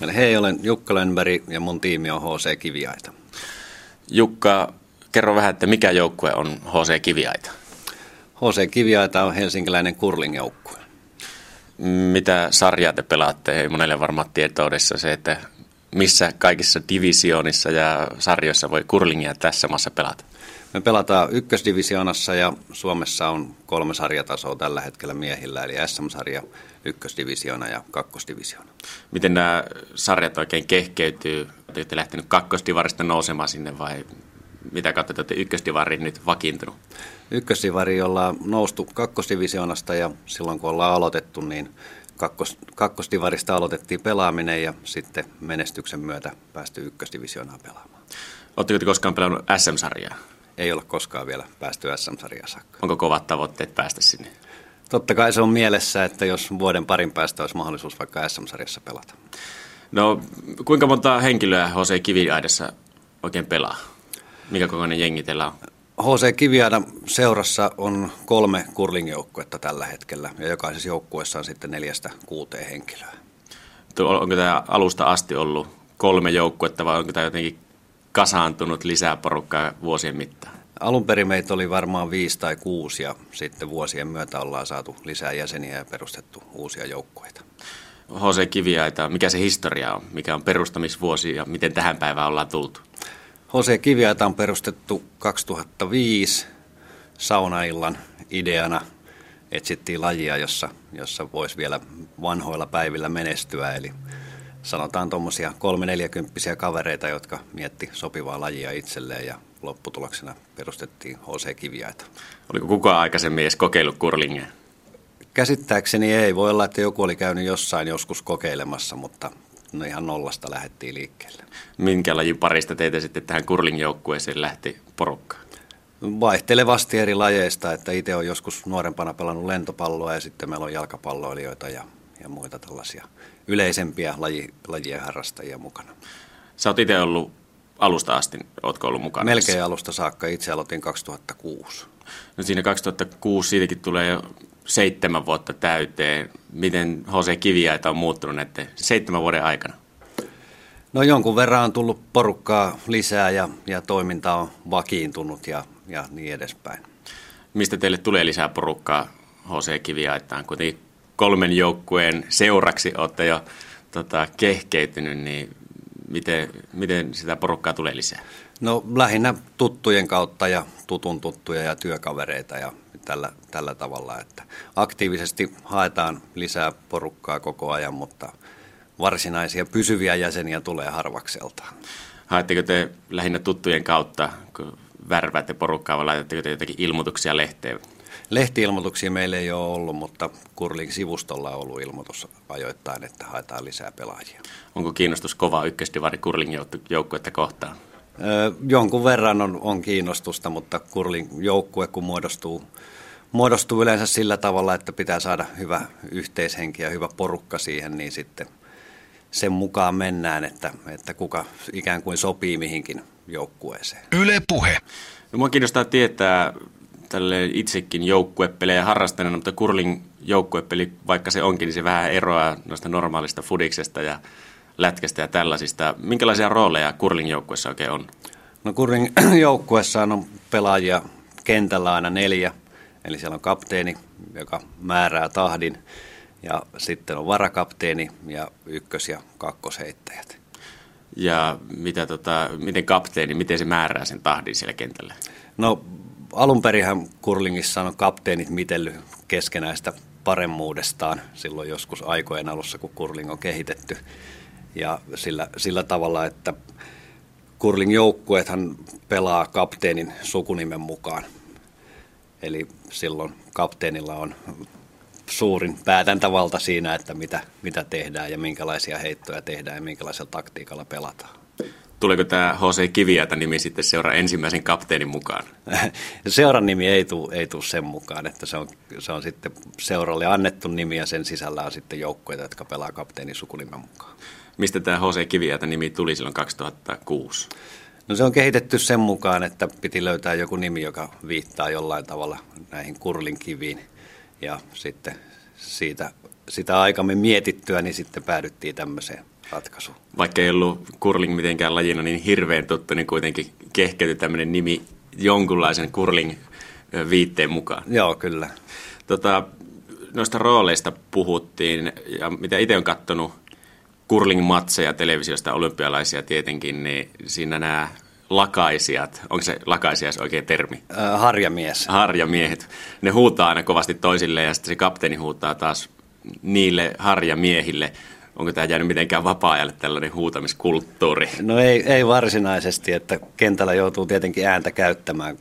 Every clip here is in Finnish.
Eli hei, olen Jukka Lönberg ja mun tiimi on HC Kiviaita. Jukka, kerro vähän, että mikä joukkue on HC Kiviaita? HC Kiviaita on helsinkiläinen kurlingjoukkue. Mitä sarjaa te pelaatte? Ei monelle varmaan tietoudessa se, että missä kaikissa divisioonissa ja sarjoissa voi kurlingia tässä maassa pelata? Me pelataan ykkösdivisioonassa ja Suomessa on kolme sarjatasoa tällä hetkellä miehillä, eli SM-sarja, ykkösdivisioona ja kakkosdivisioona. Miten nämä sarjat oikein kehkeytyy? Olette lähtenyt kakkosdivarista nousemaan sinne vai mitä kautta te olette ykkösdivarin nyt vakiintunut? Ykkösdivari ollaan noustu kakkosdivisioonasta ja silloin kun ollaan aloitettu, niin kakkos, kakkosdivarista aloitettiin pelaaminen ja sitten menestyksen myötä päästy ykkösdivisioonaan pelaamaan. Oletteko te koskaan pelannut SM-sarjaa? Ei ole koskaan vielä päästy SM-sarjaan saakka. Onko kovat tavoitteet päästä sinne? Totta kai se on mielessä, että jos vuoden parin päästä olisi mahdollisuus vaikka SM-sarjassa pelata. No, kuinka monta henkilöä HC Kiviaidassa oikein pelaa? Mikä kokoinen jengi teillä on? HC Kiviaida seurassa on kolme kurlingjoukkuetta tällä hetkellä ja jokaisessa joukkueessa on sitten neljästä kuuteen henkilöä. Onko tämä alusta asti ollut kolme joukkuetta vai onko tämä jotenkin kasaantunut lisää porukkaa vuosien mittaan? Alun perin meitä oli varmaan viisi tai kuusi ja sitten vuosien myötä ollaan saatu lisää jäseniä ja perustettu uusia joukkueita. HC Kiviaita, mikä se historia on, mikä on perustamisvuosi ja miten tähän päivään ollaan tultu? HC Kiviaita on perustettu 2005 saunaillan ideana. Etsittiin lajia, jossa, jossa voisi vielä vanhoilla päivillä menestyä, eli sanotaan tuommoisia kolme neljäkymppisiä kavereita, jotka mietti sopivaa lajia itselleen ja lopputuloksena perustettiin HC Kiviaita. Oliko kukaan aikaisemmin edes kokeillut kurlingia? Käsittääkseni ei. Voi olla, että joku oli käynyt jossain joskus kokeilemassa, mutta no ihan nollasta lähdettiin liikkeelle. Minkä lajin parista teitä sitten tähän kurlingjoukkueeseen lähti porukkaan? Vaihtelevasti eri lajeista, että itse olen joskus nuorempana pelannut lentopalloa ja sitten meillä on jalkapalloilijoita ja, ja muita tällaisia yleisempiä laji, lajien harrastajia mukana. Sä oot itse ollut alusta asti, ootko ollut mukana? Melkein alusta saakka, itse aloitin 2006. No siinä 2006 siitäkin tulee jo seitsemän vuotta täyteen. Miten HC Kiviaita on muuttunut näiden seitsemän vuoden aikana? No jonkun verran on tullut porukkaa lisää ja, ja toiminta on vakiintunut ja, ja niin edespäin. Mistä teille tulee lisää porukkaa HC Kiviaitaan? Kuitenkin kolmen joukkueen seuraksi olette jo tota, kehkeytynyt, niin miten, miten sitä porukkaa tulee lisää? No lähinnä tuttujen kautta ja tutun tuttuja ja työkavereita ja tällä, tällä tavalla, että aktiivisesti haetaan lisää porukkaa koko ajan, mutta varsinaisia pysyviä jäseniä tulee harvakseltaan. Haetteko te lähinnä tuttujen kautta, kun värväätte porukkaa vai laitatteko te jotakin ilmoituksia lehteen? Lehtiilmoituksia meillä ei ole ollut, mutta Kurlin sivustolla on ollut ilmoitus ajoittain, että haetaan lisää pelaajia. Onko kiinnostus kova ykköstivari Kurlin joukkuetta kohtaan? Öö, jonkun verran on, on kiinnostusta, mutta Kurlin joukkue kun muodostuu, muodostuu yleensä sillä tavalla, että pitää saada hyvä yhteishenki ja hyvä porukka siihen, niin sitten sen mukaan mennään, että, että kuka ikään kuin sopii mihinkin joukkueeseen. Yle puhe. No, mua kiinnostaa tietää, tälle itsekin joukkuepelejä harrastaneena, mutta kurlin joukkuepeli, vaikka se onkin, niin se vähän eroaa noista normaalista fudiksesta ja lätkästä ja tällaisista. Minkälaisia rooleja kurlin joukkuessa oikein on? No kurlin joukkuessa on pelaajia kentällä aina neljä, eli siellä on kapteeni, joka määrää tahdin, ja sitten on varakapteeni ja ykkös- ja kakkosheittäjät. Ja mitä tota, miten kapteeni, miten se määrää sen tahdin siellä kentällä? No alun perinhän kurlingissa on kapteenit mitellyt keskenäistä paremmuudestaan silloin joskus aikojen alussa, kun kurling on kehitetty. Ja sillä, sillä tavalla, että kurling joukkueethan pelaa kapteenin sukunimen mukaan. Eli silloin kapteenilla on suurin päätäntävalta siinä, että mitä, mitä tehdään ja minkälaisia heittoja tehdään ja minkälaisella taktiikalla pelataan. Tuleeko tämä H.C. Kiviätä nimi sitten seuraa ensimmäisen kapteenin mukaan? Seuran nimi ei tule ei tuu sen mukaan, että se on, se on sitten seuralle annettu nimi ja sen sisällä on sitten joukkueita, jotka pelaa kapteenin sukunimen mukaan. Mistä tämä H.C. Kiviätä nimi tuli silloin 2006? No se on kehitetty sen mukaan, että piti löytää joku nimi, joka viittaa jollain tavalla näihin kurlinkiviin. Ja sitten siitä, sitä aikamme mietittyä, niin sitten päädyttiin tämmöiseen. Ratkaisu. Vaikka ei ollut curling mitenkään lajina niin hirveän tuttu, niin kuitenkin kehkeytyi tämmöinen nimi jonkunlaisen curling viitteen mukaan. Joo, kyllä. Tota, noista rooleista puhuttiin, ja mitä itse on katsonut curling-matseja televisiosta, olympialaisia tietenkin, niin siinä nämä lakaisijat, onko se lakaisijas oikein termi? Äh, harjamies. Harjamiehet. Ne huutaa aina kovasti toisille ja sitten se kapteeni huutaa taas niille harjamiehille. Onko tämä jäänyt mitenkään vapaa-ajalle tällainen huutamiskulttuuri? No ei, ei varsinaisesti, että kentällä joutuu tietenkin ääntä käyttämään,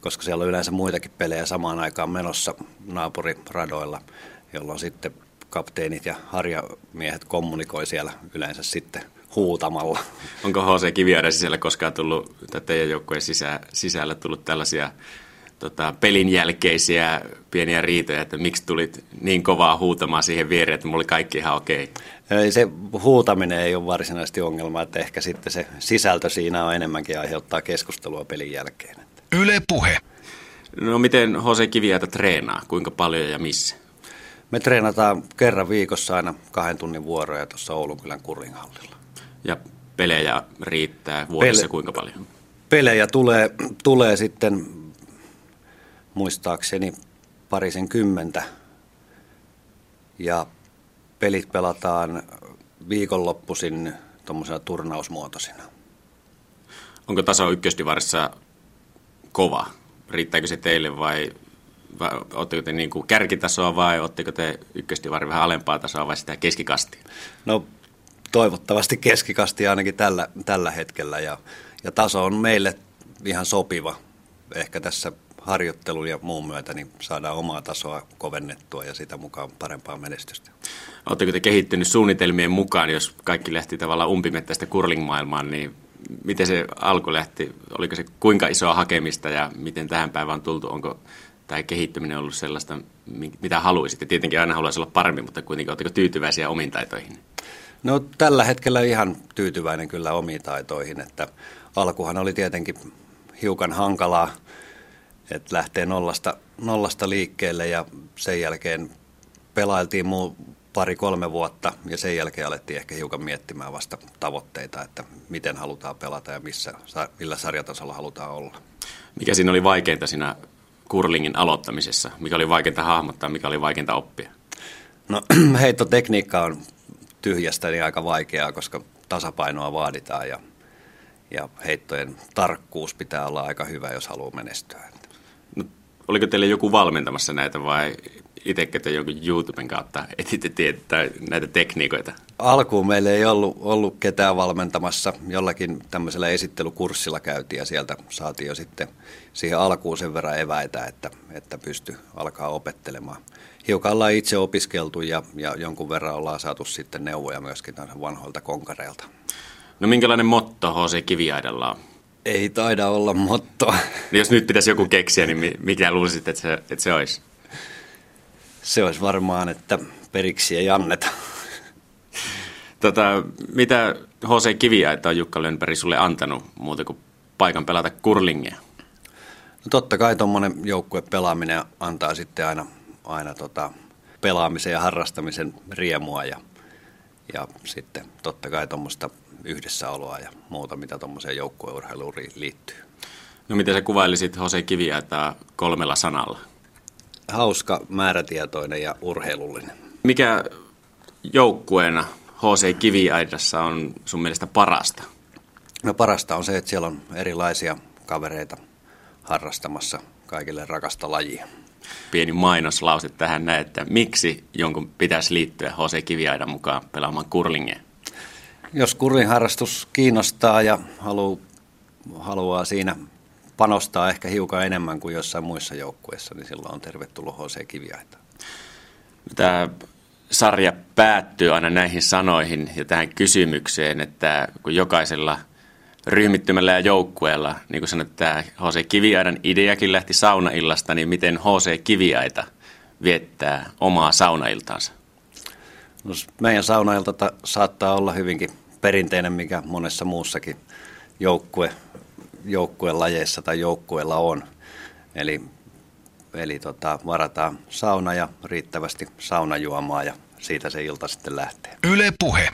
koska siellä on yleensä muitakin pelejä samaan aikaan menossa naapuriradoilla, jolloin sitten kapteenit ja harjamiehet kommunikoi siellä yleensä sitten huutamalla. Onko HC Kiviaiden sisällä koskaan tullut, tai teidän joukkueen sisä, sisällä tullut tällaisia tota, pelin jälkeisiä pieniä riitoja, että miksi tulit niin kovaa huutamaan siihen viereen, että mulla oli kaikki ihan okei? Ei, se huutaminen ei ole varsinaisesti ongelma, että ehkä sitten se sisältö siinä on enemmänkin aiheuttaa keskustelua pelin jälkeen. Yle Puhe. No miten HC Kiviaita treenaa, kuinka paljon ja missä? Me treenataan kerran viikossa aina kahden tunnin vuoroja tuossa Oulunkylän kurringhallilla. Ja pelejä riittää vuodessa Pele- kuinka paljon? Pelejä tulee, tulee sitten muistaakseni parisen kymmentä. Ja pelit pelataan viikonloppuisin tuommoisena turnausmuotoisina. Onko taso ykköstivarissa kova? Riittääkö se teille vai, vai te niin kuin kärkitasoa vai oletteko te ykköstivari vähän alempaa tasoa vai sitä keskikastia? No toivottavasti keskikasti ainakin tällä, tällä hetkellä ja, ja taso on meille ihan sopiva. Ehkä tässä harjoittelun ja muun myötä niin saadaan omaa tasoa kovennettua ja sitä mukaan parempaa menestystä. Oletteko te kehittynyt suunnitelmien mukaan, jos kaikki lähti tavallaan umpimettäistä curling-maailmaan, niin miten se alku lähti? Oliko se kuinka isoa hakemista ja miten tähän päivään on tultu? Onko tämä kehittyminen ollut sellaista, mitä haluaisitte? Tietenkin aina haluaisi olla parempi, mutta kuitenkin oletteko tyytyväisiä omiin taitoihin? No tällä hetkellä ihan tyytyväinen kyllä omiin taitoihin, että alkuhan oli tietenkin hiukan hankalaa, että lähtee nollasta, nollasta liikkeelle ja sen jälkeen pelailtiin muu pari-kolme vuotta ja sen jälkeen alettiin ehkä hiukan miettimään vasta tavoitteita, että miten halutaan pelata ja missä, millä sarjatasolla halutaan olla. Mikä siinä oli vaikeinta siinä kurlingin aloittamisessa? Mikä oli vaikeinta hahmottaa, mikä oli vaikeinta oppia? No heittotekniikka on tyhjästä niin aika vaikeaa, koska tasapainoa vaaditaan ja, ja heittojen tarkkuus pitää olla aika hyvä, jos haluaa menestyä. Oliko teille joku valmentamassa näitä vai itsekö te jonkun YouTuben kautta etitte tietää näitä tekniikoita? Alkuun meillä ei ollut, ollut ketään valmentamassa. Jollakin tämmöisellä esittelykurssilla käytiin ja sieltä saatiin jo sitten siihen alkuun sen verran eväitä, että, että pysty alkaa opettelemaan. Hiukan ollaan itse opiskeltu ja, ja jonkun verran ollaan saatu sitten neuvoja myöskin vanhoilta konkareilta. No minkälainen motto H.C. Kiviaidella on? Ei taida olla motto. No jos nyt pitäisi joku keksiä, niin mikä luulisit, että se, että se olisi? Se olisi varmaan, että periksi ei anneta. Tota, mitä H.C. Kiviaita on Jukka Lönberg sulle antanut muuta kuin paikan pelata kurlingia? No totta kai tuommoinen joukkue pelaaminen antaa sitten aina, aina tota pelaamisen ja harrastamisen riemua ja, ja sitten totta kai tuommoista yhdessäoloa ja muuta, mitä tuommoiseen joukkueurheiluun liittyy. No miten sä kuvailisit Jose Kiviäitä kolmella sanalla? Hauska, määrätietoinen ja urheilullinen. Mikä joukkueena HC Kiviaidassa on sun mielestä parasta? No parasta on se, että siellä on erilaisia kavereita harrastamassa kaikille rakasta lajia. Pieni mainoslause tähän näin, että miksi jonkun pitäisi liittyä HC Kiviaidan mukaan pelaamaan kurlingia? Jos kurlin harrastus kiinnostaa ja haluaa, haluaa siinä panostaa ehkä hiukan enemmän kuin jossain muissa joukkueissa, niin silloin on tervetullut HC Kiviaita. Tämä sarja päättyy aina näihin sanoihin ja tähän kysymykseen, että kun jokaisella ryhmittymällä ja joukkueella, niin kuin sanoit, tämä HC Kiviaidan ideakin lähti saunaillasta, niin miten HC Kiviaita viettää omaa saunailtaansa? No, meidän saunailta saattaa olla hyvinkin perinteinen, mikä monessa muussakin joukkue, joukkueen lajeissa tai joukkueella on. Eli, eli tota, varataan sauna ja riittävästi saunajuomaa ja siitä se ilta sitten lähtee. Yle Puhe.